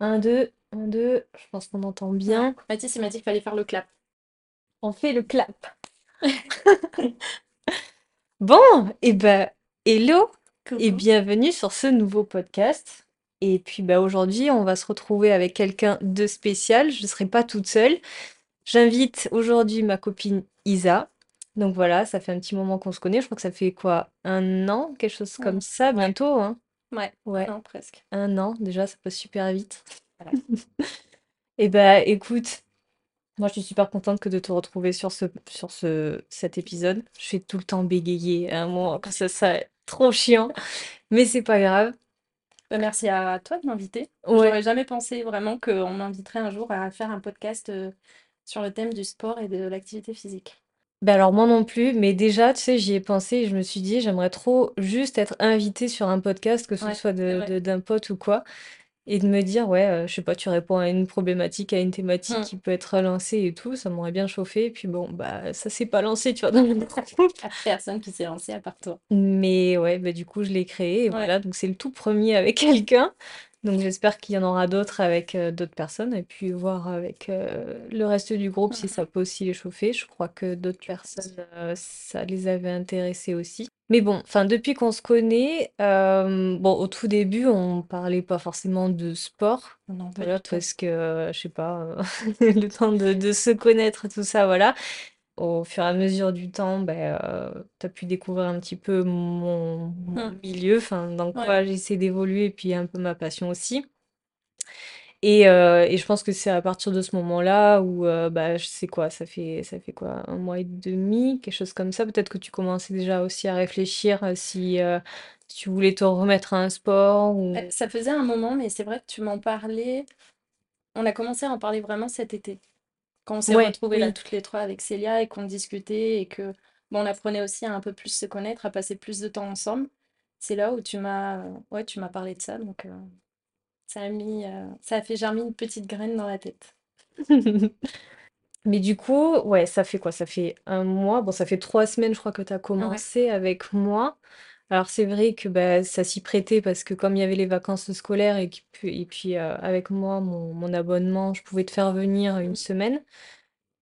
Un, deux, un, deux. Je pense qu'on entend bien. Mathis, il m'a dit qu'il fallait faire le clap. On fait le clap. Bon, et ben, hello et bienvenue sur ce nouveau podcast. Et puis bah aujourd'hui, on va se retrouver avec quelqu'un de spécial. Je ne serai pas toute seule. J'invite aujourd'hui ma copine Isa. Donc voilà, ça fait un petit moment qu'on se connaît. Je crois que ça fait quoi? Un an, quelque chose comme ça, bientôt, hein? Ouais, Ouais, non, presque. un an. Déjà, ça passe super vite. Voilà. Et bah écoute. Moi, je suis super contente que de te retrouver sur ce, sur ce, cet épisode. Je fais tout le temps bégayer à un moment, comme ça, ça trop chiant, mais c'est pas grave. Bah, merci à toi de m'inviter. Ouais. J'aurais jamais pensé vraiment qu'on m'inviterait un jour à faire un podcast euh, sur le thème du sport et de l'activité physique. Ben alors moi non plus, mais déjà, tu sais, j'y ai pensé et je me suis dit, j'aimerais trop juste être invitée sur un podcast, que ce Ouais, soit c'est de, vrai. de- d'un pote ou quoi, et de me dire, ouais, euh, je sais pas, tu réponds à une problématique, à une thématique Hum. qui peut être relancée et tout, ça m'aurait bien chauffé. Et puis bon, bah ça s'est pas lancé, tu vois, dans le groupe. Personne qui s'est lancé à part toi. Mais ouais, bah, du coup, je l'ai créé et Ouais. voilà, donc c'est le tout premier avec quelqu'un. Donc j'espère qu'il y en aura d'autres avec euh, d'autres personnes et puis voir avec euh, le reste du groupe si ça Mhm. peut aussi les chauffer. Je crois que d'autres personnes, euh, ça les avait intéressés aussi. Mais bon, enfin, depuis qu'on se connaît, euh, bon, au tout début, on parlait pas forcément de sport. Non, pas Voilà, du tout. parce que, je sais pas, le temps de, de se connaître, tout ça, voilà. Au fur et à mesure du temps, ben, tu as pu découvrir un petit peu mon, mon Hum. milieu, enfin, dans Ouais. quoi j'essaie d'évoluer, et puis un peu ma passion aussi. Et, euh, et je pense que c'est à partir de ce moment-là où, euh, bah, je sais quoi, ça fait, ça fait quoi, un mois et demi, quelque chose comme ça. Peut-être que tu commençais déjà aussi à réfléchir euh, si, euh, tu voulais te remettre à un sport Euh, ou... Ça faisait un moment, mais c'est vrai que tu m'en parlais. On a commencé à en parler vraiment cet été. Quand on s'est Ouais, retrouvés là toutes les trois avec Célia et qu'on discutait et que bon, on apprenait aussi à un peu plus se connaître, à passer plus de temps ensemble, c'est là où tu m'as ouais, tu m'as parlé de ça. Donc euh, ça a mis euh, ça a fait germer une petite graine dans la tête. Mais du coup, ouais, ça fait quoi? Ça fait un mois, bon, ça fait trois semaines, je crois que tu as Ouais. commencé avec moi. Alors c'est vrai que bah, ça s'y prêtait parce que comme il y avait les vacances scolaires et, et puis euh, avec moi, mon, mon abonnement, je pouvais te faire venir une semaine.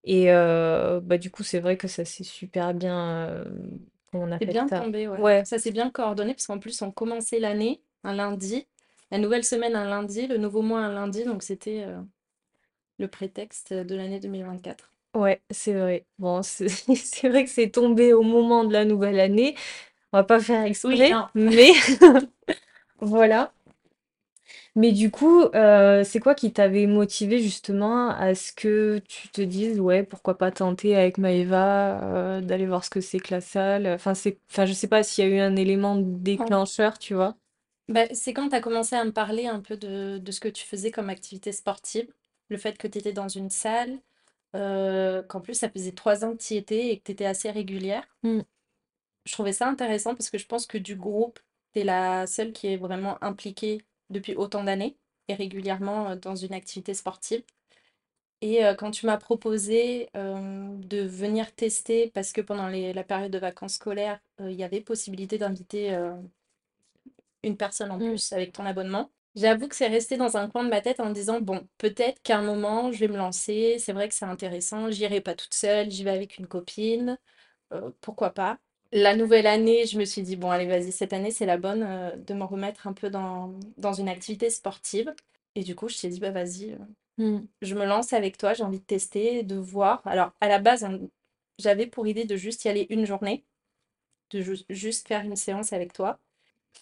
Et euh, bah, du coup, c'est vrai que ça s'est super bien... euh, comment on C'est appelle bien ça? tombé, ouais. Ouais, Ça s'est bien coordonné parce qu'en plus on commençait l'année un lundi, la nouvelle semaine un lundi, le nouveau mois un lundi, donc c'était le prétexte de l'année 2024. ouais, c'est vrai. Bon, c'est c'est vrai que c'est tombé au moment de la nouvelle année. On va pas faire exprès, mais voilà. Mais du coup, euh, c'est quoi qui t'avait motivé justement à ce que tu te dises, ouais, pourquoi pas tenter avec Maëva, euh, d'aller voir ce que c'est que la salle? Enfin, c'est, enfin, je sais pas s'il y a eu un élément déclencheur, tu vois. Bah, c'est quand tu as commencé à me parler un peu de, de ce que tu faisais comme activité sportive, le fait que tu étais dans une salle, euh, qu'en plus ça faisait trois ans que tu y étais et que tu étais assez régulière. Mm. Je trouvais ça intéressant parce que je pense que du groupe, tu es la seule qui est vraiment impliquée depuis autant d'années et régulièrement euh, dans une activité sportive. Et euh, quand tu m'as proposé euh, de venir tester, parce que pendant les- la période de vacances scolaires, euh, il y avait possibilité d'inviter euh, une personne en Mm. plus avec ton abonnement. J'avoue que c'est resté dans un coin de ma tête en me disant, bon, peut-être qu'à un moment, je vais me lancer, c'est vrai que c'est intéressant, j'irai pas toute seule, j'y vais avec une copine, pourquoi pas. La nouvelle année, je me suis dit, bon, allez, vas-y, cette année, c'est la bonne euh, de me remettre un peu dans, dans une activité sportive. Et du coup, je t'ai dit, bah vas-y, euh, Mm. je me lance avec toi, j'ai envie de tester, de voir. Alors, à la base, on- j'avais pour idée de juste y aller une journée, de ju- juste faire une séance avec toi.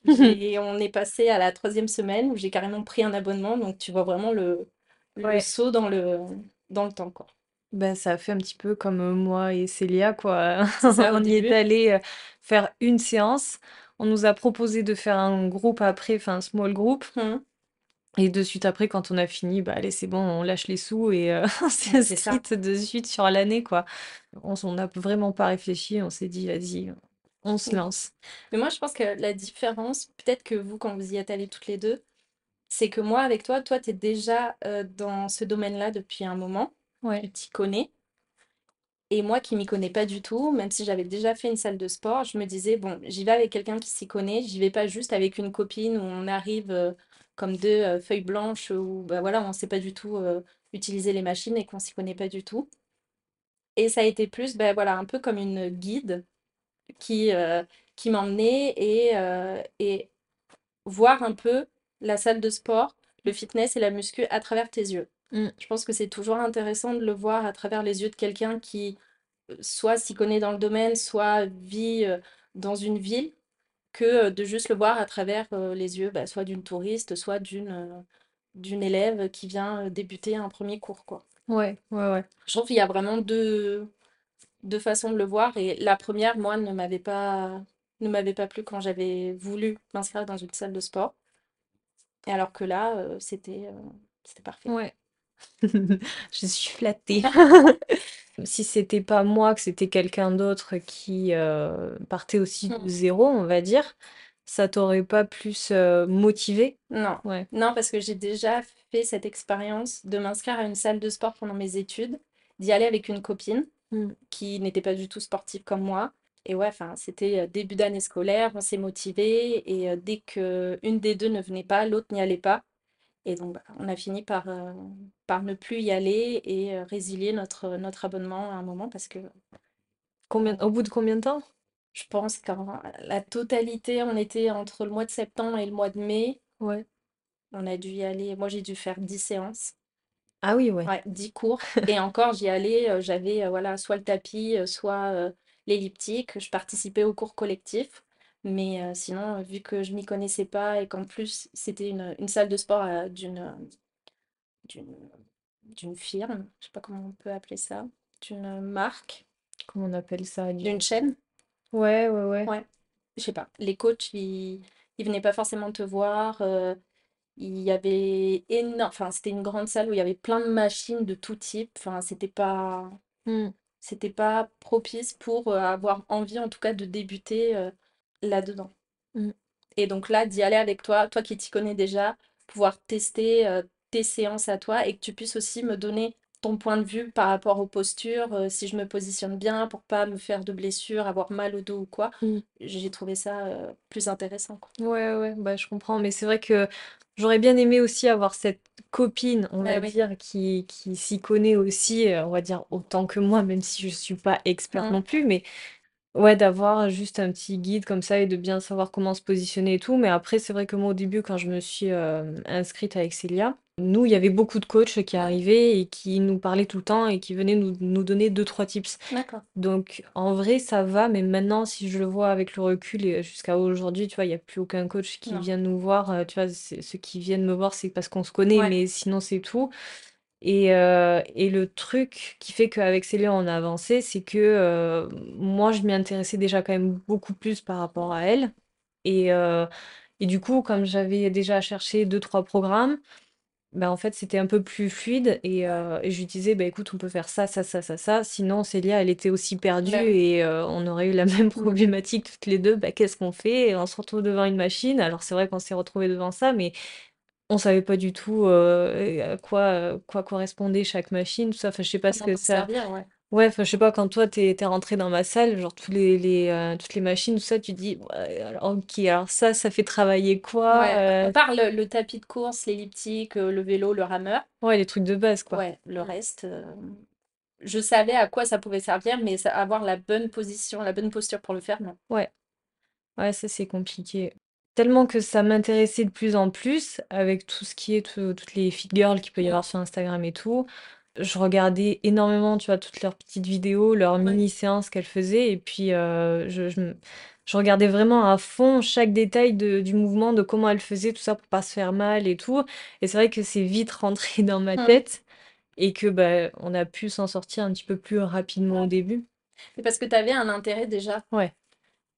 J'ai, on est passé à la troisième semaine où j'ai carrément pris un abonnement, donc tu vois vraiment le, le Ouais. saut dans le, dans le temps, quoi. Ben, ça a fait un petit peu comme moi et Célia, quoi. C'est ça au On y est début? allé euh, faire une séance. On nous a proposé de faire un groupe après, enfin un small group. Hum, Et de suite après, quand on a fini, bah allez, c'est bon, on lâche les sous et on c'est ça. inscrite de suite sur l'année, quoi. On, s- on n'a vraiment pas réfléchi, on s'est dit, vas-y, on se Mm. lance. Mais moi, je pense que la différence, peut-être que vous, quand vous y êtes allés toutes les deux, c'est que moi, avec toi, toi, tu es déjà dans ce domaine-là depuis un moment, Ouais. t'y connais. Et moi qui m'y connais pas du tout, même si j'avais déjà fait une salle de sport, je me disais, bon, j'y vais avec quelqu'un qui s'y connaît, j'y vais pas juste avec une copine où on arrive euh, comme deux euh, feuilles blanches où bah, voilà, on ne sait pas du tout euh, utiliser les machines et qu'on s'y connaît pas du tout. Et ça a été plus bah, voilà, un peu comme une guide qui, qui m'emmenait et, et voir un peu la salle de sport, le fitness et la muscu à travers tes yeux. Mm. Je pense que c'est toujours intéressant de le voir à travers les yeux de quelqu'un qui euh, soit s'y connaît dans le domaine, soit vit euh, dans une ville, que euh, de juste le voir à travers les yeux, bah, soit d'une touriste, soit d'une d'une élève qui vient débuter un premier cours, quoi. Ouais, ouais, ouais. Je trouve qu'il y a vraiment deux, deux façons de le voir. Et la première, moi, ne m'avait pas, ne m'avait pas plu quand j'avais voulu m'inscrire dans une salle de sport. Et alors que là, euh, c'était euh, c'était parfait. Ouais. Je suis flattée. Si c'était pas moi, que c'était quelqu'un d'autre qui euh, partait aussi de Mm. zéro, on va dire, ça t'aurait pas plus euh, motivé? Non, Ouais. non, parce que j'ai déjà fait cette expérience de m'inscrire à une salle de sport pendant mes études, d'y aller avec une copine Mm. qui n'était pas du tout sportive comme moi. Et ouais, enfin, c'était euh, début d'année scolaire, on s'est motivé et euh, dès que une des deux ne venait pas, l'autre n'y allait pas. Et donc, bah, on a fini par, euh, par ne plus y aller et euh, résilier notre, notre abonnement à un moment parce que Combien, au bout de combien de temps? je pense qu'en la totalité, on était entre le mois de septembre et le mois de mai. Ouais. On a dû y aller. Moi, j'ai dû faire 10 séances. Ah oui, ouais. Ouais, 10 cours. Et encore, j'y allais, euh, j'avais euh, voilà, soit le tapis, euh, soit euh, l'elliptique. Je participais au cours collectif. Mais euh, sinon, vu que je m'y connaissais pas et qu'en plus, c'était une, une salle de sport euh, d'une euh, d'une d'une firme, je sais pas comment on peut appeler ça, d'une marque, Comment on appelle ça? du- d'une chaîne. Ouais, ouais, ouais. Ouais, je sais pas. Les coachs, ils, ils venaient pas forcément te voir. euh, il y avait énorme, enfin, c'était une grande salle où il y avait plein de machines de tout type. Enfin, c'était pas, Mm. c'était pas propice pour euh, avoir envie, en tout cas, de débuter euh, là-dedans. Mm. Et donc là, d'y aller avec toi, toi qui t'y connais déjà, pouvoir tester euh, tes séances à toi et que tu puisses aussi me donner ton point de vue par rapport aux postures, euh, si je me positionne bien pour pas me faire de blessures, avoir mal au dos ou quoi. Mm. J'ai trouvé ça euh, plus intéressant, quoi. Ouais, ouais, bah, je comprends. Mais c'est vrai que j'aurais bien aimé aussi avoir cette copine, on va Ah oui. dire, qui, qui s'y connaît aussi, on va dire, autant que moi, même si je suis pas experte Mm. non plus. Mais ouais, d'avoir juste un petit guide comme ça et de bien savoir comment se positionner et tout. Mais après, c'est vrai que moi, au début, quand je me suis euh, inscrite avec Célia, nous, il y avait beaucoup de coachs qui arrivaient et qui nous parlaient tout le temps et qui venaient nous, nous donner deux, trois tips. D'accord. Donc, en vrai, ça va, mais maintenant, si je le vois avec le recul et jusqu'à aujourd'hui, tu vois, il n'y a plus aucun coach qui Non. vient nous voir. euh, Tu vois, c'est- ceux qui viennent me voir, c'est parce qu'on se connaît, Ouais. mais sinon, c'est tout. Et, euh, et le truc qui fait qu'avec Célia, on a avancé, c'est que euh, moi, je m'y intéressais déjà quand même beaucoup plus par rapport à elle. Et, euh, et du coup, comme j'avais déjà cherché deux, trois programmes, bah, en fait, c'était un peu plus fluide et, et je lui disais, bah, écoute, on peut faire ça, ça, ça, ça, ça. Sinon, Célia, elle était aussi perdue Bah oui. et on aurait eu la même Mm. problématique toutes les deux. Bah, qu'est-ce qu'on fait? Et on se retrouve devant une machine. Alors, c'est vrai qu'on s'est retrouvés devant ça, mais on savait pas du tout euh, à quoi, quoi correspondait chaque machine, tout ça. Enfin, je sais pas ce que ça. servir, ouais. Ouais, enfin, je sais pas, quand toi, t'es, t'es rentré dans ma salle, genre, tous les, les, euh, toutes les machines, tout ça, tu te dis, ouais, alors, ok, alors ça, ça fait travailler quoi? Ouais, à Euh, part le, le tapis de course, l'elliptique, euh, le vélo, le rameur, ouais, les trucs de base, quoi. ouais, le reste, euh, je savais à quoi ça pouvait servir, mais ça- avoir la bonne position, la bonne posture pour le faire, non. Ouais. Ouais, ça c'est compliqué. Tellement que ça m'intéressait de plus en plus avec tout ce qui est tout- toutes les fit girls qu'il peut y avoir sur Instagram et tout. Je regardais énormément, tu vois, toutes leurs petites vidéos, leurs Ouais. mini-séances qu'elles faisaient. Et puis, euh, je, je, me- je regardais vraiment à fond chaque détail de- du mouvement, de comment elles faisaient, tout ça pour pas se faire mal et tout. Et c'est vrai que c'est vite rentré dans ma tête et que bah, on a pu s'en sortir un petit peu plus rapidement au début. C'est parce que tu avais un intérêt déjà. Ouais.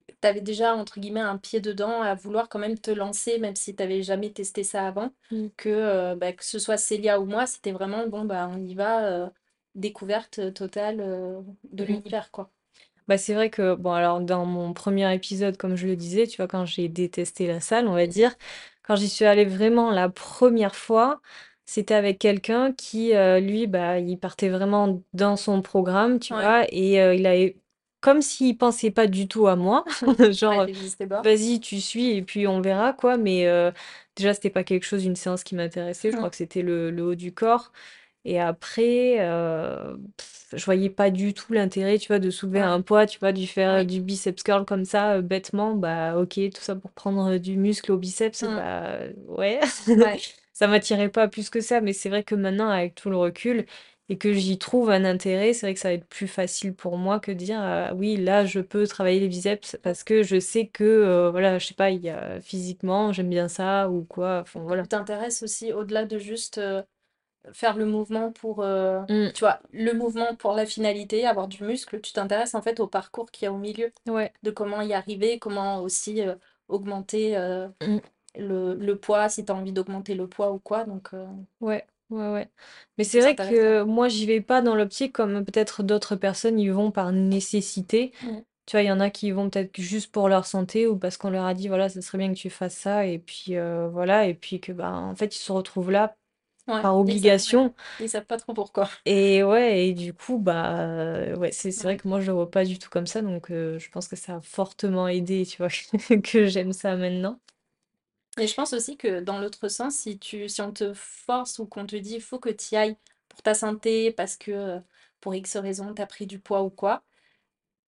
Tu avais déjà, entre guillemets, un pied dedans à vouloir quand même te lancer, même si tu n'avais jamais testé ça avant. Mm. Que, euh, bah, que ce soit Célia ou moi, c'était vraiment, bon, bah, on y va, euh, découverte totale euh, de Mm. l'univers, quoi. Bah, c'est vrai que, bon, alors dans mon premier épisode, comme je le disais, tu vois, quand j'ai détesté la salle, on va dire, quand j'y suis allée vraiment la première fois, c'était avec quelqu'un qui, euh, lui, bah, il partait vraiment dans son programme, tu Ouais. vois, et euh, il avait comme s'ils pensaient pas du tout à moi. Ouais, Genre, vas-y, tu suis et puis on verra quoi. Mais euh, déjà, c'était pas quelque chose, une séance qui m'intéressait. Je crois que c'était le, le haut du corps. Et après, euh, pff, je voyais pas du tout l'intérêt, tu vois, de soulever Ouais, un poids, tu vois, du faire oui. du biceps curl comme ça, euh, bêtement. Bah, ok, tout ça pour prendre euh, du muscle au biceps, Mm. bah, ouais. Ouais. Ça m'attirait pas plus que ça. Mais c'est vrai que maintenant, avec tout le recul, et que j'y trouve un intérêt, c'est vrai que ça va être plus facile pour moi que de dire euh, oui, là je peux travailler les biceps parce que je sais que euh, voilà, je sais pas, il y a physiquement, j'aime bien ça ou quoi, enfin voilà. Tu t'intéresses aussi au-delà de juste euh, faire le mouvement pour, euh, Mm, tu vois, le mouvement pour la finalité, avoir du muscle, tu t'intéresses en fait au parcours qu'il y a au milieu, ouais, de comment y arriver, comment aussi euh, augmenter mm, le, le poids, si tu as envie d'augmenter le poids ou quoi. Donc, ouais, ouais, ouais. Mais c'est vrai que moi j'y vais pas dans l'optique comme peut-être d'autres personnes y vont par nécessité. Mm. Tu vois, il y en a qui y vont peut-être juste pour leur santé ou parce qu'on leur a dit voilà, ça serait bien que tu fasses ça et puis euh, voilà, et puis que bah en fait ils se retrouvent là Ouais, par ils savent, ouais. obligation. Ils savent pas trop pourquoi. Et ouais, et du coup, bah, euh, ouais, c'est c'est vrai Ouais. que moi, je le vois pas du tout comme ça, donc euh, je pense que ça a fortement aidé, tu vois, que j'aime ça maintenant. Et je pense aussi que dans l'autre sens, si tu, si on te force ou qu'on te dit il faut que tu y ailles pour ta santé, parce que euh, pour X raison, tu as pris du poids ou quoi,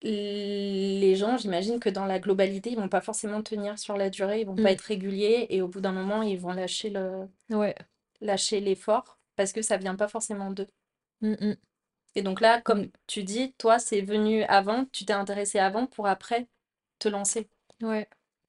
les gens, j'imagine que dans la globalité, ils vont pas forcément tenir sur la durée, ils vont pas Mm, être réguliers et au bout d'un moment, ils vont lâcher le, ouais, lâcher l'effort parce que ça vient pas forcément d'eux. mm, mm, Et donc là, comme tu dis, toi, c'est venu avant, tu t'es intéressé avant pour après te lancer. ouais.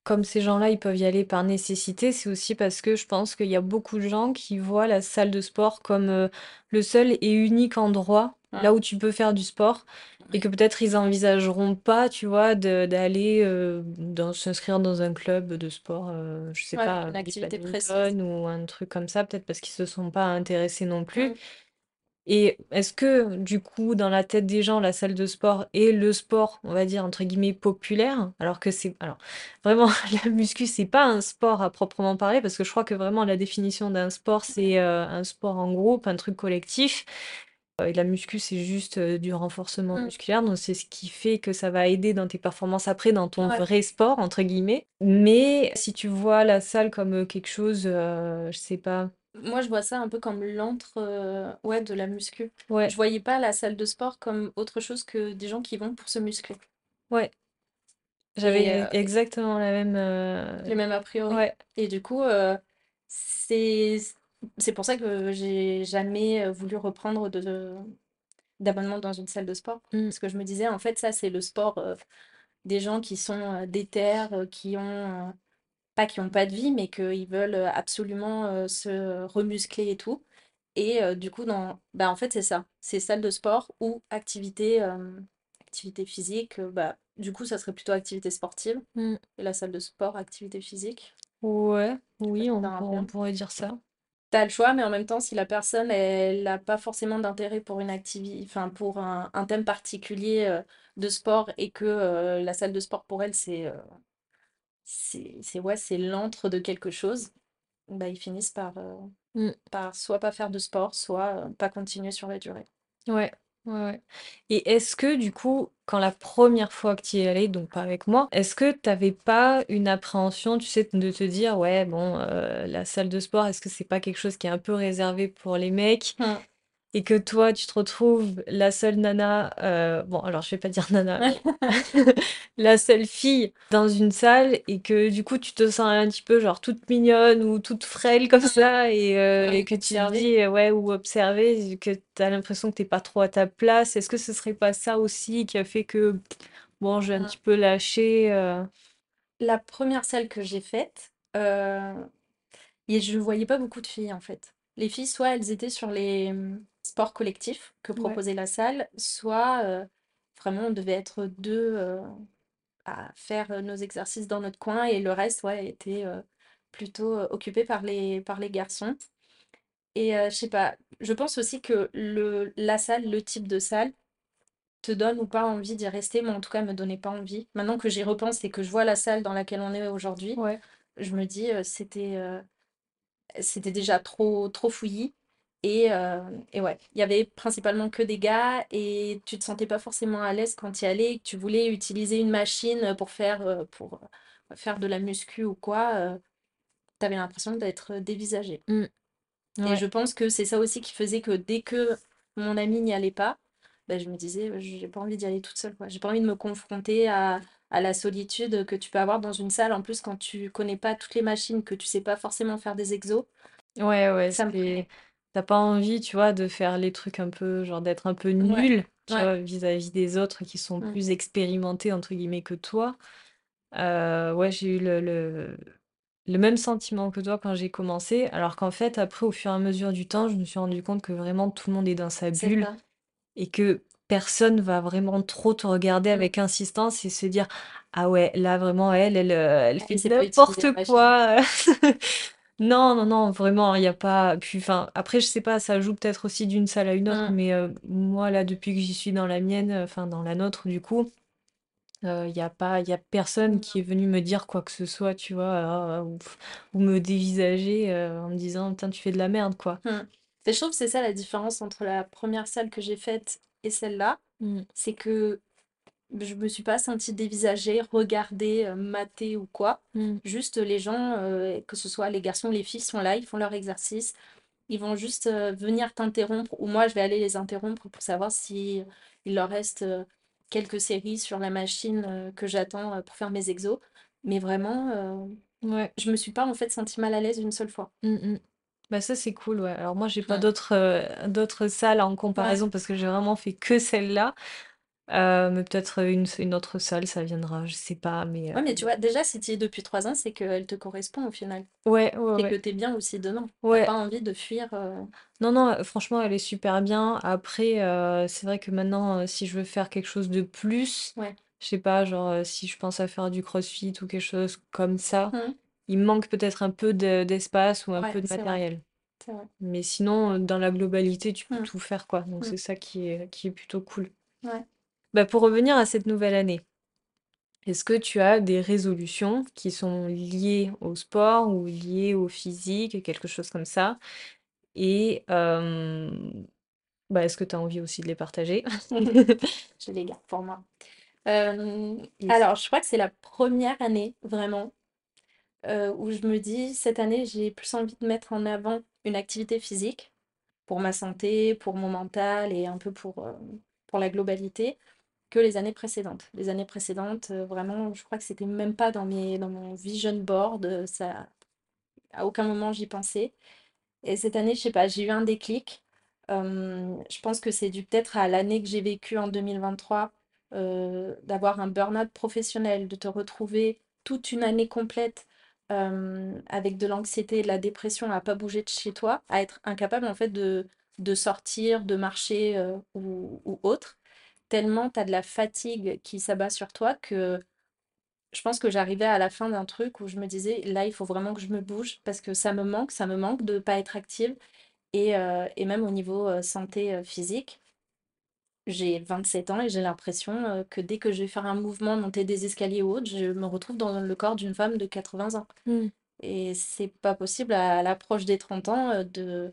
Comme ces gens-là, ils peuvent y aller par nécessité, c'est aussi parce que je pense qu'il y a beaucoup de gens qui voient la salle de sport comme euh, le seul et unique endroit Ouais, là où tu peux faire du sport et que peut-être ils envisageront pas, tu vois, de- d'aller euh, dans, s'inscrire dans un club de sport, euh, je sais Ouais, pas, une du activité précise. badminton ou un truc comme ça, peut-être parce qu'ils se sont pas intéressés non plus. Mm. Et est-ce que, du coup, dans la tête des gens, la salle de sport est le sport, on va dire, entre guillemets, populaire, alors que c'est... Alors, vraiment, la muscu, c'est pas un sport à proprement parler, parce que je crois que vraiment la définition d'un sport, c'est euh, un sport en groupe, un truc collectif. Euh, Et la muscu, c'est juste euh, du renforcement Mm. musculaire, donc c'est ce qui fait que ça va aider dans tes performances après, dans ton Ouais. vrai sport, entre guillemets. Mais si tu vois la salle comme euh, quelque chose, euh, je sais pas... Moi, je vois ça un peu comme l'antre euh, ouais, de la muscu. Ouais, Je voyais pas la salle de sport comme autre chose que des gens qui vont pour se muscler. ouais. J'avais euh, exactement la même. euh, les mêmes a priori. Ouais. Et du coup, euh, c'est c'est pour ça que j'ai jamais euh, voulu reprendre de, d'abonnement dans une salle de sport. Mm, Parce que je me disais, en fait, ça, c'est le sport euh, des gens qui sont euh, déter, euh, qui ont, euh, pas qui ont pas de vie, mais qu'ils veulent absolument euh, se remuscler et tout. Et euh, du coup, dans... bah, en fait, c'est ça. C'est salle de sport ou activité, euh, activité physique. bah, du coup, ça serait plutôt activité sportive. mm. Et la salle de sport, activité physique. Ouais, oui, on, pourrait dire ça. T'as le choix, mais en même temps, si la personne, elle n'a pas forcément d'intérêt pour une activité, enfin, pour un, un thème particulier euh, de sport et que euh, la salle de sport pour elle, c'est euh, c'est, ouais, c'est l'antre de quelque chose, bah, ils finissent par, euh, Mm, par soit pas faire de sport, soit euh, pas continuer sur la durée. Ouais, ouais, ouais. Et est-ce que, du coup, quand la première fois que tu y es allé, donc pas avec moi, est-ce que t'avais pas une appréhension, tu sais, de te dire, ouais, bon, euh, la salle de sport, est-ce que c'est pas quelque chose qui est un peu réservé pour les mecs? Hmm. Et que toi, tu te retrouves la seule nana, euh, bon, alors je vais pas dire nana, la seule fille dans une salle et que du coup, tu te sens un petit peu genre toute mignonne ou toute frêle comme ça et, euh, et que tu te dis, ouais, ou observer, que tu as l'impression que t'es pas trop à ta place. Est-ce que ce serait pas ça aussi qui a fait que, bon, j'ai un Hmm. petit peu lâché, euh, La première salle que j'ai faite, et je voyais pas beaucoup de filles en fait. Les filles, soit elles étaient sur les sports collectifs que Ouais, proposait la salle, soit euh, vraiment on devait être deux euh, à faire euh, nos exercices dans notre coin et le reste, ouais, était euh, plutôt occupé par les, par les garçons. Et je sais pas, je pense aussi que le, la salle, le type de salle, te donne ou pas envie d'y rester, mais en tout cas me donnait pas envie. Maintenant que j'y repense et que je vois la salle dans laquelle on est aujourd'hui, ouais, je me dis c'était c'était déjà trop trop fouillis Et, euh, et ouais, il y avait principalement que des gars et tu te sentais pas forcément à l'aise quand tu y allais, et que tu voulais utiliser une machine pour faire, euh, pour euh, faire de la muscu ou quoi, euh, t'avais l'impression d'être dévisagé. Mm. Et je pense que c'est ça aussi qui faisait que dès que mon ami n'y allait pas, bah, je me disais, j'ai pas envie d'y aller toute seule. J'ai pas envie de me confronter à, à la solitude que tu peux avoir dans une salle. En plus, quand tu connais pas toutes les machines, que tu sais pas forcément faire des exos, ouais, ouais, ça me. T'as pas envie, tu vois, de faire les trucs un peu, genre d'être un peu Ouais, nul, tu ouais. vois, vis-à-vis des autres qui sont mm, plus expérimentés, entre guillemets, que toi. Ouais, j'ai eu le, le, le même sentiment que toi quand j'ai commencé, alors qu'en fait, après, au fur et à mesure du temps, je me suis rendu compte que vraiment tout le monde est dans sa c'est bulle ça. et que personne va vraiment trop te regarder Mm. avec insistance et se dire, ah ouais, là vraiment, elle, elle, euh, elle Elle fait sait pas utiliser la n'importe machine. quoi. Non, non, non, vraiment, il n'y a pas. Puis, enfin, après, je sais pas, ça joue peut-être aussi d'une salle à une autre, Mm, mais euh, moi, là, depuis que j'y suis dans la mienne, euh, enfin, dans la nôtre, du coup, il n'y a pas, il y a personne qui est venu me dire quoi que ce soit, tu vois, ah, ou, ou me dévisager euh, en me disant, putain, tu fais de la merde, quoi. mm. Et je trouve que c'est ça la différence entre la première salle que j'ai faite et celle-là. Mm, C'est que je me suis pas sentie dévisagée, regardée, euh, matée ou quoi. mm, Juste les gens, euh, que ce soit les garçons ou les filles, sont là, ils font leur exercice. Ils vont juste euh, venir t'interrompre ou moi je vais aller les interrompre pour savoir si il leur reste euh, quelques séries sur la machine que j'attends pour faire mes exos. Mais vraiment, ouais. je me suis pas en fait sentie mal à l'aise une seule fois. mm, mm. Bah ça c'est cool ouais. Alors moi j'ai pas Ouais, d'autres euh, d'autres salles en ouais, comparaison parce que j'ai vraiment fait que celle-là. Euh, mais peut-être une, une autre salle ça viendra, je sais pas. Mais Ouais, euh, mais tu vois, déjà si tu y es depuis trois ans, c'est qu'elle te correspond au final. ouais ouais C'est que ouais. t'es bien aussi dedans. T'as Ouais, pas envie de fuir. euh, Non, non, franchement, elle est super bien. Après, c'est vrai que maintenant, si je veux faire quelque chose de plus, Ouais. je sais pas, genre, si je pense à faire du CrossFit ou quelque chose comme ça, Hmm. il me manque peut-être un peu de- d'espace ou un Ouais, peu de c'est vrai. matériel. C'est vrai. Mais sinon, dans la globalité, tu peux Hmm. tout faire, quoi. Donc, Hmm. c'est ça qui est, qui est plutôt cool. Ouais. Bah, pour revenir à cette nouvelle année, est-ce que tu as des résolutions qui sont liées au sport ou liées au physique, quelque chose comme ça? Et Bah, est-ce que tu as envie aussi de les partager? Je les garde pour moi. Yes. alors, je crois que c'est la première année vraiment euh, où je me dis, cette année, j'ai plus envie de mettre en avant une activité physique pour ma santé, pour mon mental et un peu pour, euh, pour la globalité que les années précédentes. Les années précédentes, euh, vraiment, je crois que c'était même pas dans mes, dans mon vision board, euh, ça, à aucun moment j'y pensais. Et cette année, je sais pas, j'ai eu un déclic. Euh, je pense que c'est dû peut-être à l'année que j'ai vécue en 2023, euh, d'avoir un burn-out professionnel, de te retrouver toute une année complète avec de l'anxiété et de la dépression, à pas bouger de chez toi, à être incapable en fait de, de sortir, de marcher ou, ou autre, tellement tu as de la fatigue qui s'abat sur toi que je pense que j'arrivais à la fin d'un truc où je me disais, là, il faut vraiment que je me bouge parce que ça me manque, ça me manque de ne pas être active. Et, euh, et même au niveau santé physique, j'ai 27 ans et j'ai l'impression que dès que je vais faire un mouvement, monter des escaliers ou autre, je me retrouve dans le corps d'une femme de 80 ans. Mm. Et c'est pas possible à l'approche des 30 ans de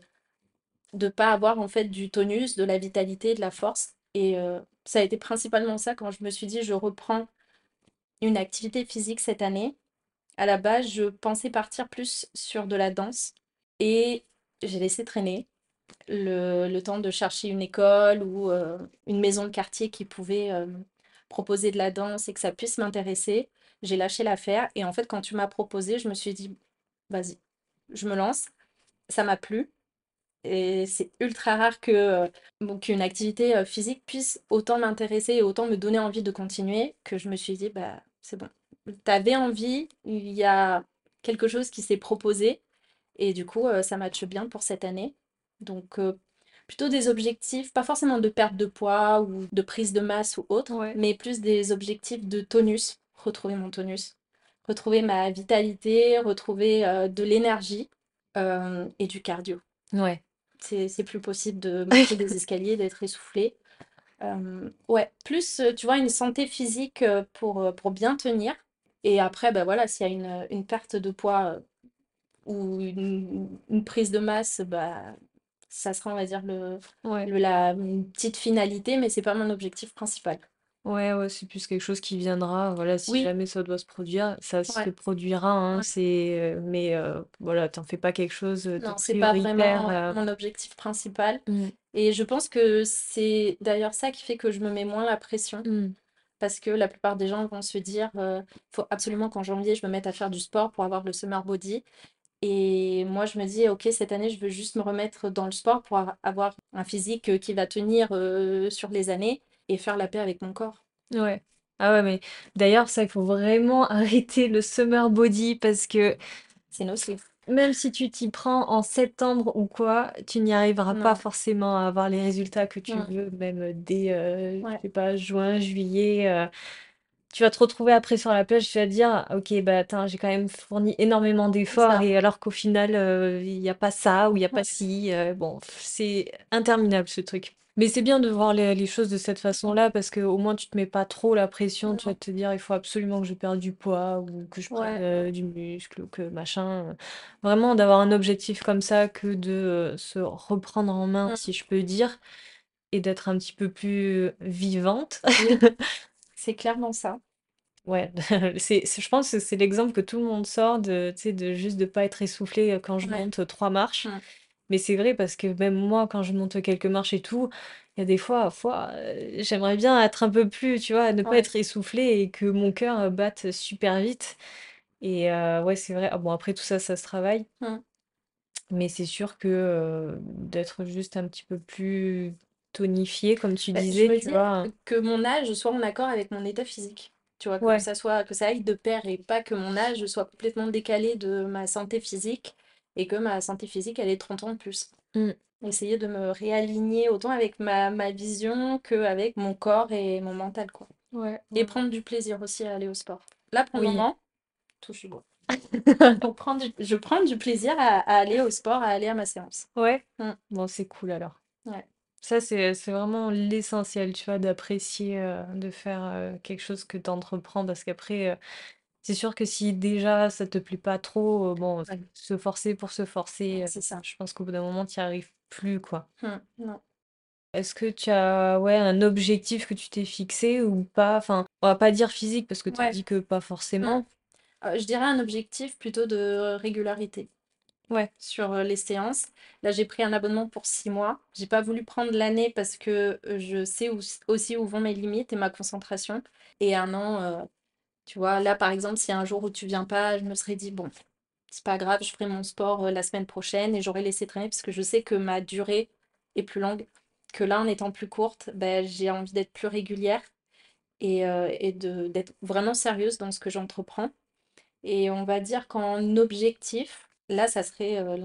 de pas avoir en fait du tonus, de la vitalité, de la force. Et ça a été principalement ça quand je me suis dit, je reprends une activité physique cette année À la base, je pensais partir plus sur de la danse et j'ai laissé traîner le, temps de chercher une école ou une maison de quartier qui pouvait proposer de la danse et que ça puisse m'intéresser. J'ai lâché l'affaire et en fait, quand tu m'as proposé, je me suis dit, vas-y, je me lance. Ça m'a plu et c'est ultra rare que euh, bon, qu'une activité euh, physique puisse autant m'intéresser et autant me donner envie de continuer que je me suis dit, bah, c'est bon. T'avais envie, il y a quelque chose qui s'est proposé et du coup, euh, ça matche bien pour cette année. Donc, euh, plutôt des objectifs, pas forcément de perte de poids ou de prise de masse ou autre, Ouais. mais plus des objectifs de tonus, retrouver mon tonus, retrouver ma vitalité, retrouver euh, de l'énergie euh, et du cardio. Ouais. C'est plus possible de monter des escaliers, d'être essoufflé. Euh, ouais, plus, euh, tu vois, une santé physique euh, pour, pour bien tenir. Et après, bah voilà, s'il y a une, une perte de poids ou une, une prise de masse, bah Ça sera, on va dire, le, Ouais. le- la une petite finalité, mais c'est pas mon objectif principal. Ouais, ouais, c'est plus quelque chose qui viendra. Voilà, si Oui, jamais ça doit se produire, ça se ouais, produira, hein, ouais. c'est, euh, mais euh, voilà, t'en fais pas quelque chose de Non, c'est pas prioritaire. vraiment euh, mon objectif principal. mm, Et je pense que c'est d'ailleurs ça qui fait que je me mets moins la pression. mm. Parce que la plupart des gens vont se dire, euh, faut absolument qu'en janvier, je me mette à faire du sport pour avoir le summer body. Et moi, je me dis, ok, cette année, je veux juste me remettre dans le sport pour avoir un physique euh, qui va tenir euh, sur les années et faire la paix avec mon corps. Ouais. Ah ouais, mais d'ailleurs, ça, il faut vraiment arrêter le summer body parce que C'est nocif. même si tu t'y prends en septembre ou quoi, tu n'y arriveras pas forcément à avoir les résultats que tu veux, même dès, euh, je Ouais. sais pas, juin, juillet. euh, tu vas te retrouver après sur la plage, tu vas te dire, ok, bah attends, j'ai quand même fourni énormément d'efforts et alors qu'au final, euh, il n'y a pas ça ou il n'y a pas ci. euh, bon, c'est interminable ce truc. Mais c'est bien de voir les, les choses de cette façon-là parce que au moins tu te mets pas trop la pression, tu vas te dire, il faut absolument que je perde du poids ou que je prenne Ouais. euh, du muscle ou que machin. Vraiment d'avoir un objectif comme ça que de euh, se reprendre en main, Mm. si je peux dire, et d'être un petit peu plus vivante. Oui, c'est clairement ça. Ouais, c'est, c'est- je pense que c'est l'exemple que tout le monde sort de, tu sais, de juste de pas être essoufflé euh, quand je Ouais. monte trois marches. Mm. Mais c'est vrai parce que même moi, quand je monte quelques marches et tout, il y a des fois, fois, euh, j'aimerais bien être un peu plus, tu vois, ne pas Ouais. être essoufflé et que mon cœur euh, batte super vite. Et euh, ouais, c'est vrai. Ah bon, après tout ça, ça se travaille. Mm. Mais c'est sûr que euh, d'être juste un petit peu plus tonifié, comme tu Bah, je disais, me tu dis vois. que mon âge soit en accord avec mon état physique. Tu vois, que Ouais. ça soit, que ça aille de pair et pas que mon âge soit complètement décalé de ma santé physique et que ma santé physique, elle ait 30 ans de plus. Mm. Essayer de me réaligner autant avec ma, ma vision qu'avec mon corps et mon mental, quoi. Ouais, Et prendre du plaisir aussi à aller au sport. Là, pour le Oui. moment, touche du bois. Pour prendre du- je prends du plaisir à, à aller au sport, à aller à ma séance. Ouais. Mm. Bon, c'est cool alors. Ouais. Ça, c'est c'est vraiment l'essentiel, tu vois, d'apprécier, euh, de faire euh, quelque chose que tu entreprends, parce qu'après, euh, c'est sûr que si déjà ça te plaît pas trop, euh, bon, Ouais, se forcer pour se forcer, euh, c'est ça. je pense qu'au bout d'un moment, tu n'y arrives plus, quoi. Mm. Non. Est-ce que tu as, ouais, un objectif que tu t'es fixé ou pas? Enfin, on va pas dire physique, parce que tu as Ouais. dit que pas forcément. Euh, je dirais un objectif plutôt de régularité Ouais. sur les séances. Là, j'ai pris un abonnement pour six mois. J'ai pas voulu prendre l'année parce que je sais où- aussi où vont mes limites et ma concentration. Et un an, tu vois, là, par exemple, a un jour où tu viens pas, je me serais dit, bon, c'est pas grave, je ferai mon sport euh, la semaine prochaine et j'aurais laissé traîner parce que je sais que ma durée est plus longue. Que là, en étant plus courte, ben, j'ai envie d'être plus régulière et, euh, d'être vraiment sérieuse dans ce que j'entreprends. Et on va dire qu'en objectif, là, ça serait euh,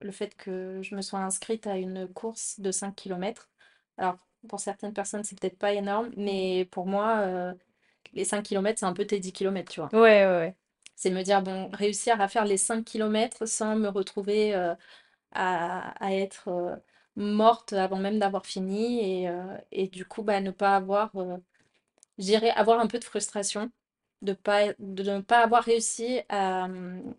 le fait que je me sois inscrite à une course de 5 kilomètres. Alors, pour certaines personnes, c'est peut-être pas énorme, mais pour moi, les 5 kilomètres, c'est un peu tes 10 kilomètres, tu vois. Ouais, ouais, ouais. C'est me dire, bon, réussir à faire les 5 kilomètres sans me retrouver euh, à, à être euh, morte avant même d'avoir fini et, euh, et du coup, bah, ne pas avoir euh, J'irais avoir un peu de frustration de pas, de ne pas avoir réussi à,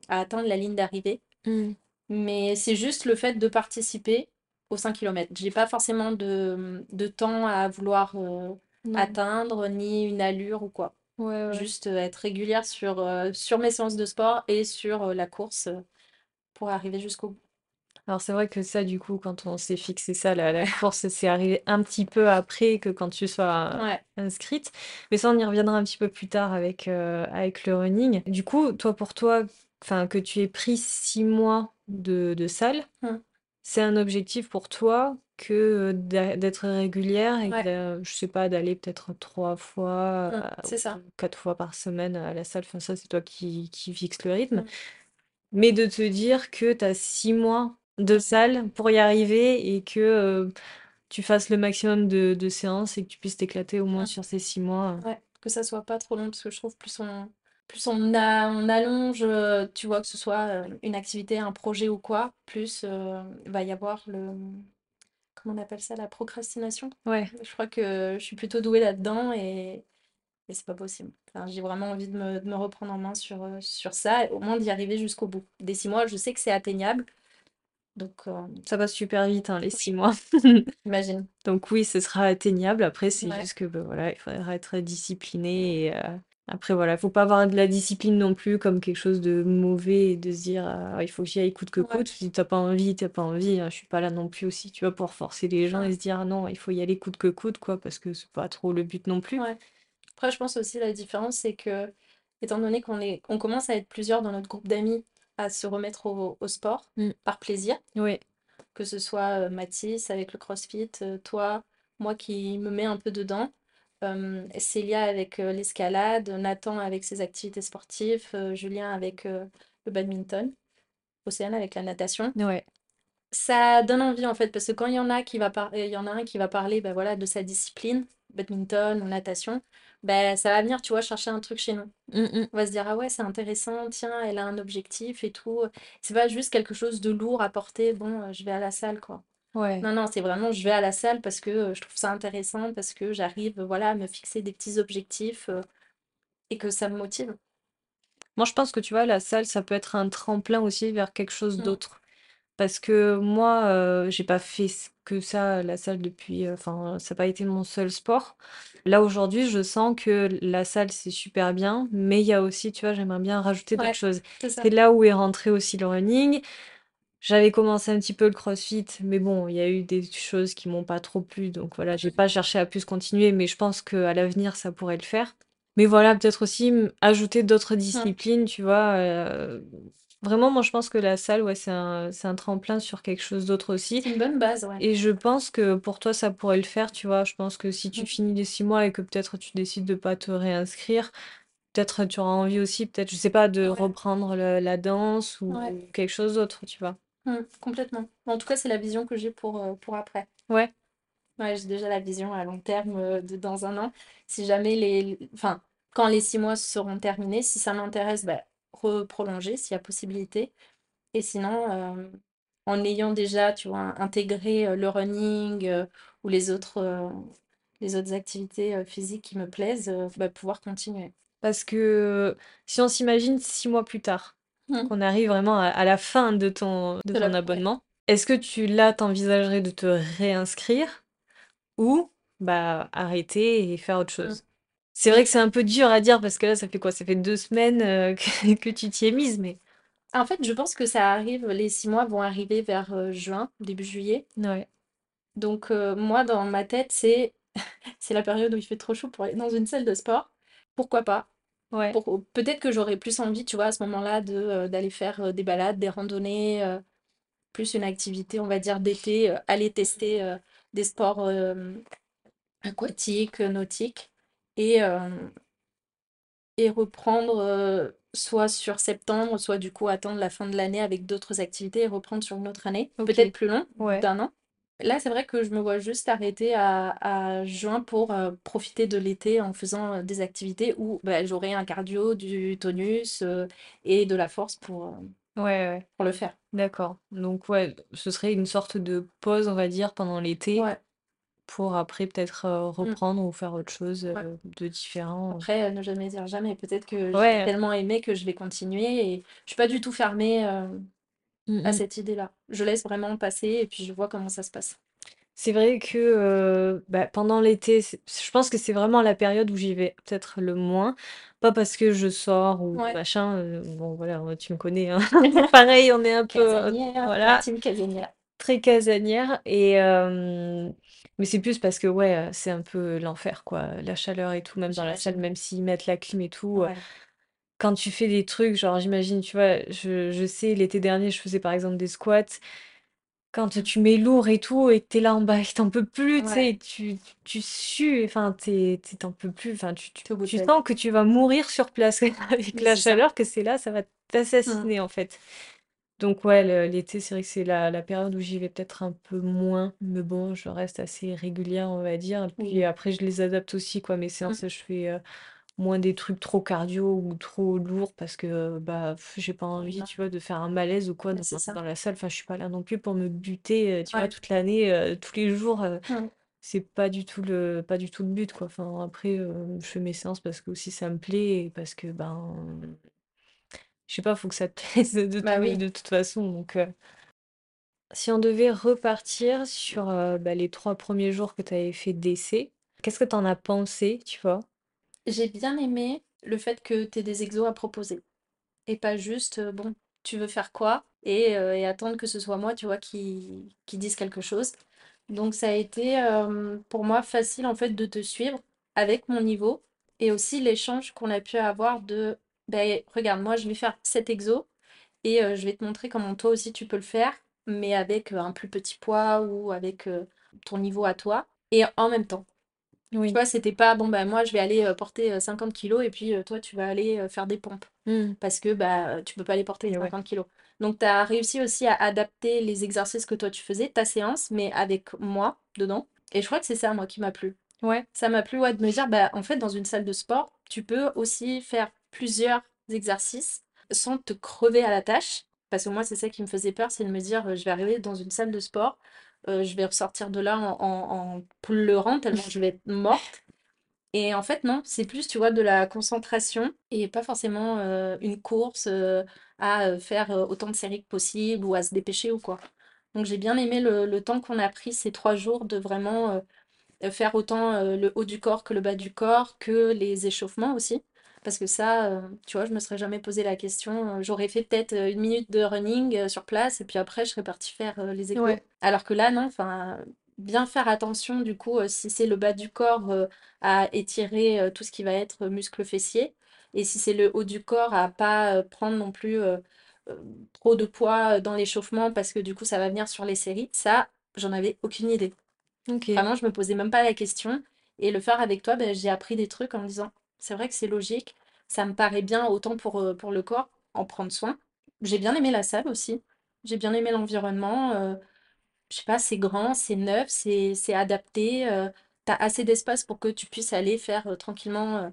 à atteindre la ligne d'arrivée. Hmm. Mais c'est juste le fait de participer aux 5 kilomètres. J'ai pas forcément de, de temps à vouloir euh, Atteindre, ni une allure ou quoi. Ouais. Juste euh, être régulière sur, euh, sur mes séances de sport et sur euh, la course pour arriver jusqu'au bout. Alors c'est vrai que ça, du coup, quand on s'est fixé ça, la, la course, c'est arrivé un petit peu après que quand tu sois Ouais. inscrite. Mais ça, on y reviendra un petit peu plus tard avec, euh, avec le running. Du coup, toi, pour toi, enfin, que tu aies pris six mois de, de salle, Hum. c'est un objectif pour toi que d'a- d'être régulière et, Ouais. de, je sais pas, d'aller peut-être trois fois euh, C'est ou ça. quatre fois par semaine à la salle. Enfin, ça, c'est toi qui, qui fixes le rythme. Hum. Mais de te dire que tu as six mois de Hum. salle pour y arriver et que euh, tu fasses le maximum de, de séances et que tu puisses t'éclater au moins Hum. sur ces six mois. Ouais, que ça soit pas trop long, parce que je trouve plus on, plus on, a, on allonge, euh, tu vois, que ce soit euh, une activité, un projet ou quoi, plus euh, va y avoir le, comment on appelle ça, la procrastination. Ouais, Je crois que je suis plutôt douée là-dedans et, et c'est pas possible. Enfin, j'ai vraiment envie de me, de me reprendre en main sur, euh, sur ça, et au moins d'y arriver jusqu'au bout. Des six mois, je sais que c'est atteignable, Donc, euh, Ça passe super vite, hein, les six mois. j'imagine. Donc oui, ce sera atteignable. Après, c'est Ouais, juste que bah, voilà, il faudra être discipliné. Et, euh, après, voilà, il faut pas avoir de la discipline non plus comme quelque chose de mauvais et de se dire ah, il faut que j'y aille coûte que ouais, coûte. Si t'as pas envie, t'as pas envie. hein, je suis pas là non plus aussi, tu vois, pour forcer les gens et se dire non, il faut y aller coûte que coûte, quoi, parce que c'est pas trop le but non plus. ouais. Après, je pense aussi la différence, c'est que, étant donné qu'on est, on commence à être plusieurs dans notre groupe d'amis à se remettre au, au sport Mm. par plaisir, Ouais, que ce soit euh, Mathis avec le CrossFit, euh, toi, moi qui me mets un peu dedans, euh, Célia avec euh, l'escalade, Nathan avec ses activités sportives, euh, Julien avec le badminton, Océane avec la natation. ouais, Ça donne envie en fait, parce que quand il y en a qui va par- il y en a un qui va parler ben voilà, de sa discipline, badminton ou natation, ben ça va venir, tu vois, chercher un truc chez nous. Mm, mm. On va se dire, ah ouais, c'est intéressant, tiens, elle a un objectif et tout. C'est pas juste quelque chose de lourd à porter, bon, je vais à la salle, quoi. Ouais. Non, non, c'est vraiment, je vais à la salle parce que euh, je trouve ça intéressant, parce que j'arrive, voilà, à me fixer des petits objectifs euh, et que ça me motive. Moi, je pense que tu vois, la salle, ça peut être un tremplin aussi vers quelque chose Mm. d'autre. Parce que moi, euh, j'ai pas fait s- que ça, la salle, depuis. Enfin, ça n'a pas été mon seul sport. Là, aujourd'hui, je sens que la salle, c'est super bien, mais il y a aussi, tu vois, j'aimerais bien rajouter d'autres Ouais, choses. c'est là où est rentré aussi le running. J'avais commencé un petit peu le CrossFit, mais bon, il y a eu des choses qui m'ont pas trop plu, donc voilà, j'ai pas cherché à plus continuer, mais je pense qu'à l'avenir, ça pourrait le faire. Mais voilà, peut-être aussi ajouter d'autres Mm. disciplines, tu vois. euh, Vraiment, moi, je pense que la salle, ouais, c'est un, c'est un tremplin sur quelque chose d'autre aussi. C'est une bonne base, ouais. Et je pense que pour toi, ça pourrait le faire, tu vois. Je pense que si tu Mm. finis les six mois et que peut-être tu décides de pas te réinscrire, peut-être tu auras envie aussi, peut-être, je sais pas, de Ouais, reprendre le- la danse ouais. ou quelque chose d'autre, tu vois. Mm, complètement. En tout cas, c'est la vision que j'ai pour, euh, pour après. Ouais, Ouais, j'ai déjà la vision à long terme euh, de dans un an. Si jamais les... Enfin, quand les six mois seront terminés, si ça m'intéresse, bah, reprolonger s'il y a possibilité. Et sinon, euh, en ayant déjà, tu vois, intégré euh, le running euh, ou les autres, les autres activités euh, physiques qui me plaisent, euh, bah, pouvoir continuer. parce que si on s'imagine six mois plus tard, Mm. qu'on arrive vraiment à, à la fin de ton, de abonnement, est-ce que tu, là, t'envisagerais de te réinscrire ou bah arrêter et faire autre Mm. chose? C'est vrai que c'est un peu dur à dire parce que là, ça fait quoi? Ça fait deux semaines euh, que, que tu t'y es mise, mais En fait, je pense que ça arrive, les six mois vont arriver vers euh, juin, début juillet. ouais, Donc euh, moi, dans ma tête, c'est c'est la période où il fait trop chaud pour aller dans une salle de sport. Pourquoi pas? Ouais, Pour... Peut-être que j'aurais plus envie, tu vois, à ce moment-là, de, euh, d'aller faire euh, des balades, des randonnées, euh, plus une activité, on va dire, d'été, euh, aller tester euh, des sports euh, aquatiques, euh, nautiques, et, euh, et reprendre euh, soit sur septembre, soit du coup attendre la fin de l'année avec d'autres activités et reprendre sur une autre année, ok, peut-être plus long, ouais. d'un an. Là, c'est vrai que je me vois juste arrêter à, à juin pour euh, profiter de l'été en faisant euh, des activités où bah, j'aurai un cardio, du tonus euh, et de la force pour, euh, Ouais, ouais, pour le faire. d'accord. Donc ouais, ce serait une sorte de pause, on va dire, pendant l'été Ouais. pour après peut-être euh, mm, reprendre ou faire autre chose ouais. euh, de différent. Après, euh, ne jamais dire jamais. Peut-être que Ouais, tellement aimer que je vais continuer et je suis pas du tout fermée euh, mm, à mm. cette idée-là. Je laisse vraiment passer et puis je vois comment ça se passe. C'est vrai que euh, bah, pendant l'été, je pense que c'est vraiment la période où j'y vais peut-être le moins. Pas parce que je sors ou Ouais. machin. euh, bon, voilà, tu me connais, hein. Pareil, on est un peu, euh, Casanière, voilà, casanière. très casanière. Et, euh, mais c'est plus parce que, ouais, c'est un peu l'enfer, quoi. La chaleur et tout, même dans la salle, même s'ils mettent la clim et tout. Ouais. Quand tu fais des trucs, genre, j'imagine, tu vois, je, je sais, l'été dernier, je faisais par exemple des squats. Quand Mm. tu mets lourd et tout, et que t'es là en bas, et t'en peux plus, tu sais, Ouais. et tu, tu sues, enfin, t'es, t'es- t'en peux plus, enfin, tu, tu, T'es au bout de tu ta sens que tu vas mourir sur place avec la c'est ça. chaleur, que c'est là, ça va Mm. t'assassiner en fait. Donc ouais, le- l'été, c'est vrai que c'est la, la période où j'y vais peut-être un peu moins, mais bon, je reste assez régulière, on va dire. Et puis Oui. après, je les adapte aussi, quoi, mes Mm. séances, je fais euh, moins des trucs trop cardio ou trop lourds parce que bah pff, j'ai pas envie, Non. tu vois, de faire un malaise ou quoi dans, c'est ça. dans la salle. Enfin, je suis pas là non plus pour me buter, euh, tu vois, Ouais. toute l'année, euh, tous les jours. euh, c'est pas du tout le pas du tout le but, quoi. Enfin, après, euh, je fais mes séances parce que aussi ça me plaît et parce que ben je sais pas, faut que ça te plaise de, Bah tout- oui. de toute façon. Donc, euh, Si on devait repartir sur euh, bah, les trois premiers jours que tu avais fait d'essai, qu'est-ce que tu en as pensé, tu vois? J'ai bien aimé le fait que tu aies des exos à proposer et pas juste, euh, bon, tu veux faire quoi? Et, euh, et attendre que ce soit moi, tu vois, qui, qui dise quelque chose. Donc ça a été euh, pour moi facile en fait de te suivre avec mon niveau et aussi l'échange qu'on a pu avoir de, ben regarde, moi je vais faire cet exo et je vais te montrer comment toi aussi tu peux le faire, mais avec un plus petit poids ou avec ton niveau à toi et en même temps. Tu Oui. vois, c'était pas bon, bah moi je vais aller euh, porter euh, 50 kilos et puis euh, toi tu vas aller euh, faire des pompes Hmm. parce que bah tu peux pas les porter Et ouais. 50 kilos. Donc tu as réussi aussi à adapter les exercices que toi tu faisais, ta séance, mais avec moi dedans. Et je crois que c'est ça, moi, qui m'a plu. Ouais. Ça m'a plu, ouais, de me dire, bah en fait, dans une salle de sport, tu peux aussi faire plusieurs exercices sans te crever à la tâche. Parce que moi, c'est ça qui me faisait peur, c'est de me dire, euh, je vais arriver dans une salle de sport, euh, je vais ressortir de là en, en en pleurant tellement je vais être morte. Et en fait, non, c'est plus, tu vois, de la concentration et pas forcément euh, une course euh, à faire autant de séries que possible ou à se dépêcher ou quoi. Donc j'ai bien aimé le, le temps qu'on a pris ces trois jours de vraiment faire autant le haut du corps que le bas du corps, que les échauffements aussi. Parce que ça, euh, tu vois, je me serais jamais posé la question. Euh, J'aurais fait peut-être euh, une minute de running sur place et puis après, je serais partie faire les. Ouais. Alors que là, non, enfin, bien faire attention, du coup, si c'est le bas du corps, à étirer tout ce qui va être muscle fessier. Et si c'est le haut du corps, à pas prendre non plus trop de poids dans l'échauffement parce que du coup, ça va venir sur les séries. Ça, j'en avais aucune idée. Vraiment, je me posais même pas la question. Et le faire avec toi, ben, j'ai appris des trucs en me disant, c'est vrai que c'est logique, ça me paraît bien autant pour, euh, pour le corps, en prendre soin. J'ai bien aimé la salle aussi. J'ai bien aimé l'environnement. euh, je sais pas, c'est grand, c'est neuf, c'est c'est adapté. euh, t'as assez d'espace pour que tu puisses aller faire euh, tranquillement euh,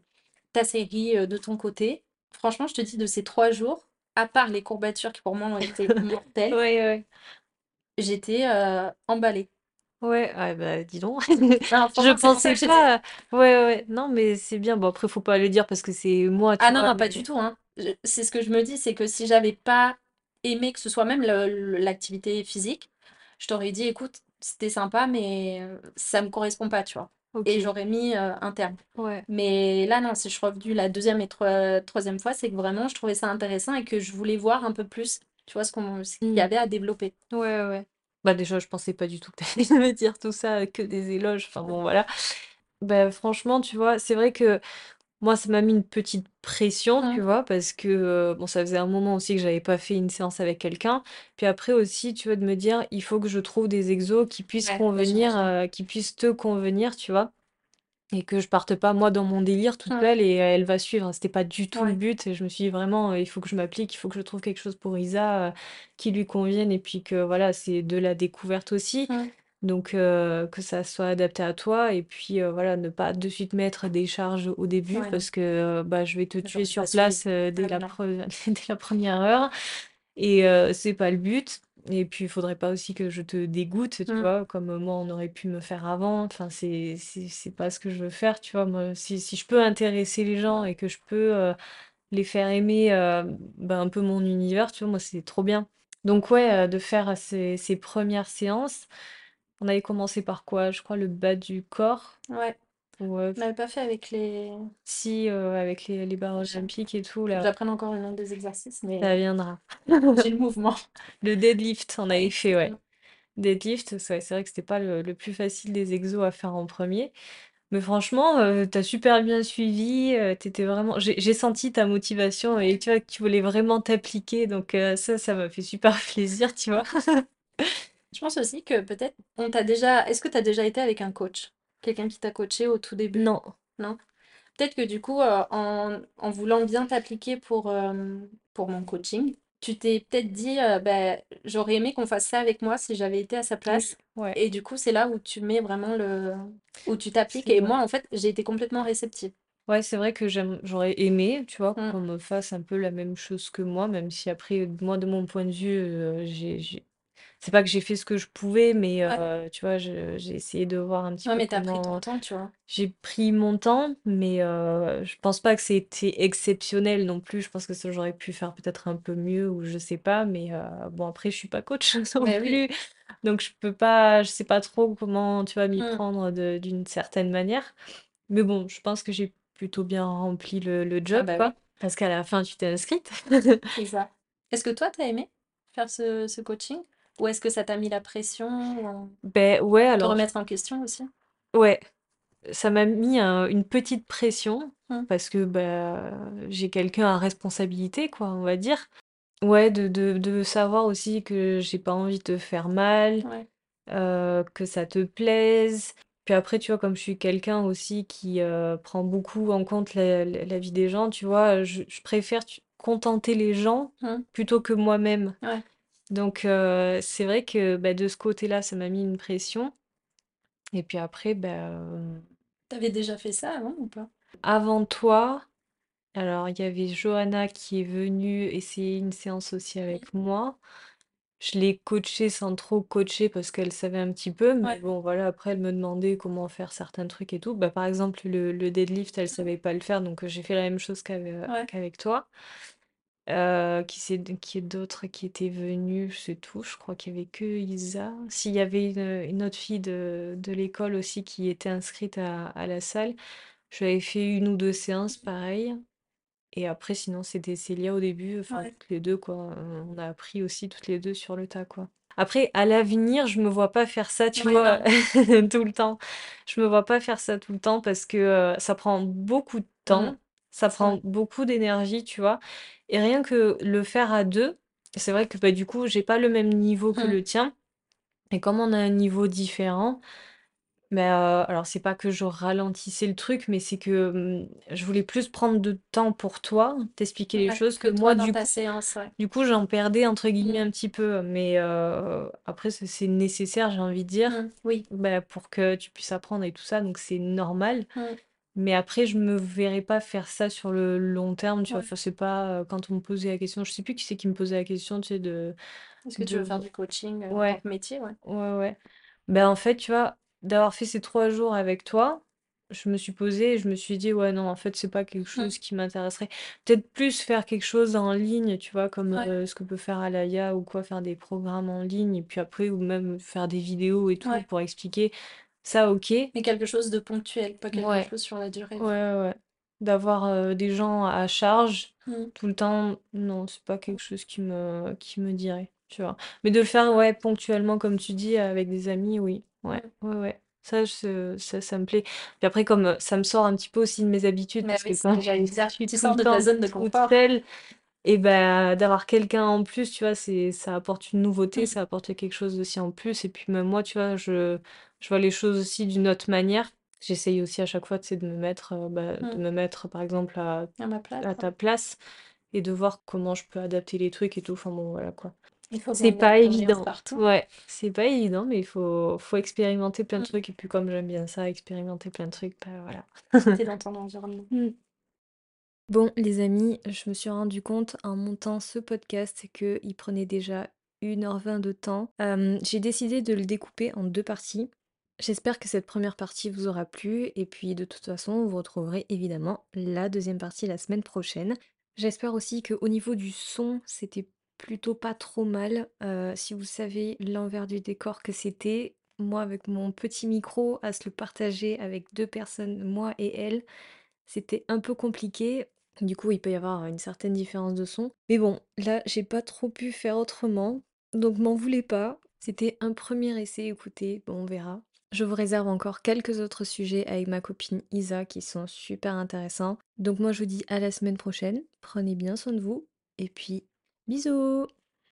ta série euh, de ton côté. Franchement, je te dis, de ces trois jours, à part les courbatures qui pour moi ont été mortelles, Ouais, ouais. j'étais euh, emballée. Ouais, ah bah dis donc. Non, Je franchement, c'est pour ça pensais que je te dis. pas. Ouais, ouais. Non, mais c'est bien. Bon, après, faut pas le dire parce que c'est moi, tu Ah non, vois. non, pas du Mais tout, hein. Je- C'est ce que je me dis, c'est que si j'avais pas aimé que ce soit même le- le- l'activité physique, je t'aurais dit, écoute, c'était sympa, mais euh, ça me correspond pas, tu vois. Et ok. j'aurais mis euh, un terme. Ouais. Mais là, non, si je suis revenue la deuxième et troi- troisième fois, c'est que vraiment, je trouvais ça intéressant et que je voulais voir un peu plus, tu vois, ce qu'on, ce qu'il y Hmm. avait à développer. Ouais, ouais. Bah déjà, je pensais pas du tout que t'allais me dire tout ça, que des éloges. Enfin bon, voilà. Bah franchement, tu vois, c'est vrai que moi, ça m'a mis une petite pression, tu vois, parce que euh, bon, ça faisait un moment aussi que j'avais pas fait une séance avec quelqu'un. Puis après aussi, tu vois, de me dire, il faut que je trouve des exos qui puissent Ouais, convenir, euh, qui puissent te convenir, tu vois. Et que je parte pas moi dans mon délire toute Hum, seule et euh, elle va suivre. C'était pas du tout le ouais. but. Et je me suis dit vraiment, euh, il faut que je m'applique, il faut que je trouve quelque chose pour Isa euh, qui lui convienne. Et puis que voilà, c'est de la découverte aussi. Donc que ça soit adapté à toi. Et puis voilà, ne pas de suite mettre des charges au début ouais, non, parce que bah, je vais te tuer j'aurais pas sur suivi. place dès la, non. pre- dès la première heure. Et euh, c'est pas le but. Et puis, il faudrait pas aussi que je te dégoûte, tu Hum, vois, comme moi, on aurait pu me faire avant. Enfin, c'est, c'est, c'est pas ce que je veux faire, tu vois. Moi, si, si je peux intéresser les gens et que je peux les faire aimer ben, un peu mon univers, tu vois, moi, c'est trop bien. Donc, ouais, de faire ces, ces premières séances, on avait commencé par quoi? Je crois le bas du corps. ouais. Ouais, On pas fait avec les... si, euh, avec les, les barres J'ai- olympiques et tout, Faut que là, j'apprenne encore le nom des exercices, ça mais viendra. j'ai le mouvement. Le deadlift, on avait fait, ouais. Deadlift, c'est c'est vrai que c'était pas le, le plus facile des exos à faire en premier. Mais franchement, euh, t'as super bien suivi. euh, t'étais vraiment. J'ai j'ai senti ta motivation et tu vois que tu voulais vraiment t'appliquer. Donc ça, ça m'a fait super plaisir, tu vois. Je pense aussi que peut-être on t'a déjà. Est-ce que tu as déjà été avec un coach? Quelqu'un qui t'a coaché au tout début? Non. Non? Peut-être que du coup, euh, en, en voulant bien t'appliquer pour, euh, pour mon coaching, tu t'es peut-être dit, euh, bah, j'aurais aimé qu'on fasse ça avec moi si j'avais été à sa Oui, place. ouais. Et du coup, c'est là où tu mets vraiment le... où tu t'appliques. Et vrai. moi, en fait, j'ai été complètement réceptive. Ouais, c'est vrai que j'aurais aimé, tu vois, Mm. qu'on me fasse un peu la même chose que moi, même si après, moi, de mon point de vue, j'ai- c'est pas que j'ai fait ce que je pouvais, mais heu, tu vois, je j'ai essayé de voir un petit Ouais, peu mais t'as pris ton comment temps, tu vois. j'ai pris mon temps, mais heu, je pense pas que c'était exceptionnel non plus. Je pense que ça, j'aurais pu faire peut-être un peu mieux ou je sais pas, mais heu, bon après je suis pas coach non oui. plus, donc je peux pas je sais pas trop comment, tu vois, m'y Mmh. prendre de d'une certaine manière. Mais bon, je pense que j'ai plutôt bien rempli le le Ah job, bah quoi, oui, parce qu'à la fin tu t'es inscrite. c'est ça. Est-ce que toi, t'as aimé faire ce, ce coaching? Ou est-ce que ça t'a mis la pression? euh, Beh, ouais, Te alors remettre en question aussi? ouais, ça m'a mis un une petite pression Mmh. parce que, bah, j'ai quelqu'un à responsabilité, quoi, on va dire. Ouais, de de de savoir aussi que j'ai pas envie de te faire mal, Ouais. heu, que ça te plaise. Puis après, tu vois, comme je suis quelqu'un aussi qui, heu, prend beaucoup en compte la la la vie des gens, tu vois, je je préfère tu contenter les gens Mmh. plutôt que moi-même. Ouais. Donc heu, c'est vrai que, bah, de ce côté-là, ça m'a mis une pression et puis après, bah, déjà fait ça avant ou pas? avant toi, alors il y avait Johanna qui est venue essayer une séance aussi Oui. avec moi. Je l'ai coachée sans trop coacher parce qu'elle savait un petit peu, mais Ouais. bon, voilà, après, elle me demandait comment faire certains trucs et tout. Bah, par exemple, le, le deadlift, elle Mmh. savait pas le faire, donc j'ai fait la même chose qu'ave- Ouais. qu'avec toi. Euh, qui c'est qui est d'autres qui étaient venus, c'est tout. Je crois qu'il y avait que Isa. S'il y avait une, une autre fille de, de l'école aussi qui était inscrite à, à la salle, je lui avais fait une ou deux séances pareil. Et après, sinon, c'était Célia au début, enfin, Ouais. toutes les deux, quoi. On a appris aussi toutes les deux sur le tas, quoi. Après, à l'avenir, je me vois pas faire ça, tu Ouais, vois, non. tout le temps. Je me vois pas faire ça tout le temps parce que euh, ça prend beaucoup de Mmh. temps, ça prend beaucoup d'énergie, tu vois. Et rien que le faire à deux, c'est vrai que bah, du coup, j'ai pas le même niveau que Mmh. le tien. Et comme on a un niveau différent, mais heu, alors c'est pas que je ralentissais le truc, mais c'est que, mmh, je voulais plus prendre de temps pour toi, t'expliquer les Ouais. choses Que que moi toi dans du ta coup séance, ouais. du coup j'en «perdais» entre guillemets Mmh. un petit peu, mais heu, après c'est c'est nécessaire j'ai envie de dire, Mmh. Oui. bah, pour que tu puisses apprendre et tout ça, donc c'est normal. Mmh. Mais après je me verrais pas faire ça sur le long terme, tu vois? Ouais. Enfin c'est pas, heu, quand on me posait la question je sais plus qui c'est qui me posait la question, tu sais de Est-ce que tu veux de faire du coaching euh, en tant ouais. que métier? Ouais. Ouais, ouais. Ben, en fait, tu vois, d'avoir fait ces 3 jours avec toi, je me suis posée et je me suis dit: «Ouais, non, en fait, c'est pas quelque Mmh. chose qui m'intéresserait». Peut-être plus faire quelque chose en ligne, tu vois? Comme, Ouais. heu, ce que peut faire Alaya ou quoi, faire des programmes en ligne et puis après ou même faire des vidéos et tout Ouais. pour expliquer. Ça, OK. Mais quelque chose de ponctuel, pas quelque Ouais. chose sur la durée. Ouais, Ouais. D'avoir, heu, des gens à charge Mmh. tout le temps, non, c'est pas quelque chose qui me qui me dirait, tu vois? Mais de le faire, ouais, ponctuellement comme tu dis, avec des amis, oui. Ouais, Mmh. ouais, ouais. Ça, je ça ça me plaît. Puis après comme, heu, ça me sort un petit peu aussi de mes habitudes Mais parce oui, quand que Tu sors de ta zone de confort. Et bah, d'avoir quelqu'un en plus, tu vois, c'est ça apporte une nouveauté, Mmh. ça apporte quelque chose aussi en plus et puis même moi, tu vois, je je vois les choses aussi d'une autre manière. J'essaye aussi à chaque fois, tu sais, de me mettre, heu, bah, de Mmh. me mettre, par exemple, à À ma place. à ouais. ta place et de voir comment je peux adapter les trucs et tout. Enfin bon, voilà, quoi. Il faut C'est bien de pas évident. partout. Ouais, c'est pas évident, mais il faut faut expérimenter plein de Mmh. trucs et puis comme j'aime bien ça, expérimenter plein de trucs, bah, voilà. Dans ton environnement. Bon, les amis, je me suis rendu compte en montant ce podcast qu'il prenait déjà une heure vingt de temps. J'ai décidé de le découper en deux parties. J'espère que cette première partie vous aura plu et puis de toute façon, vous retrouverez évidemment la deuxième partie la semaine prochaine. J'espère aussi qu'au niveau du son, c'était plutôt pas trop mal. Si vous savez l'envers du décor que c'était, moi avec mon petit micro à se le partager avec deux personnes, moi et elle, c'était un peu compliqué. Du coup, il peut y avoir une certaine différence de son. Mais bon, là, j'ai pas trop pu faire autrement. Donc m'en voulez pas. C'était un premier essai, écoutez, bon, on verra. Je vous réserve encore quelques autres sujets avec ma copine Isa qui sont super intéressants. Donc moi, je vous dis à la semaine prochaine. Prenez bien soin de vous. Et puis, bisous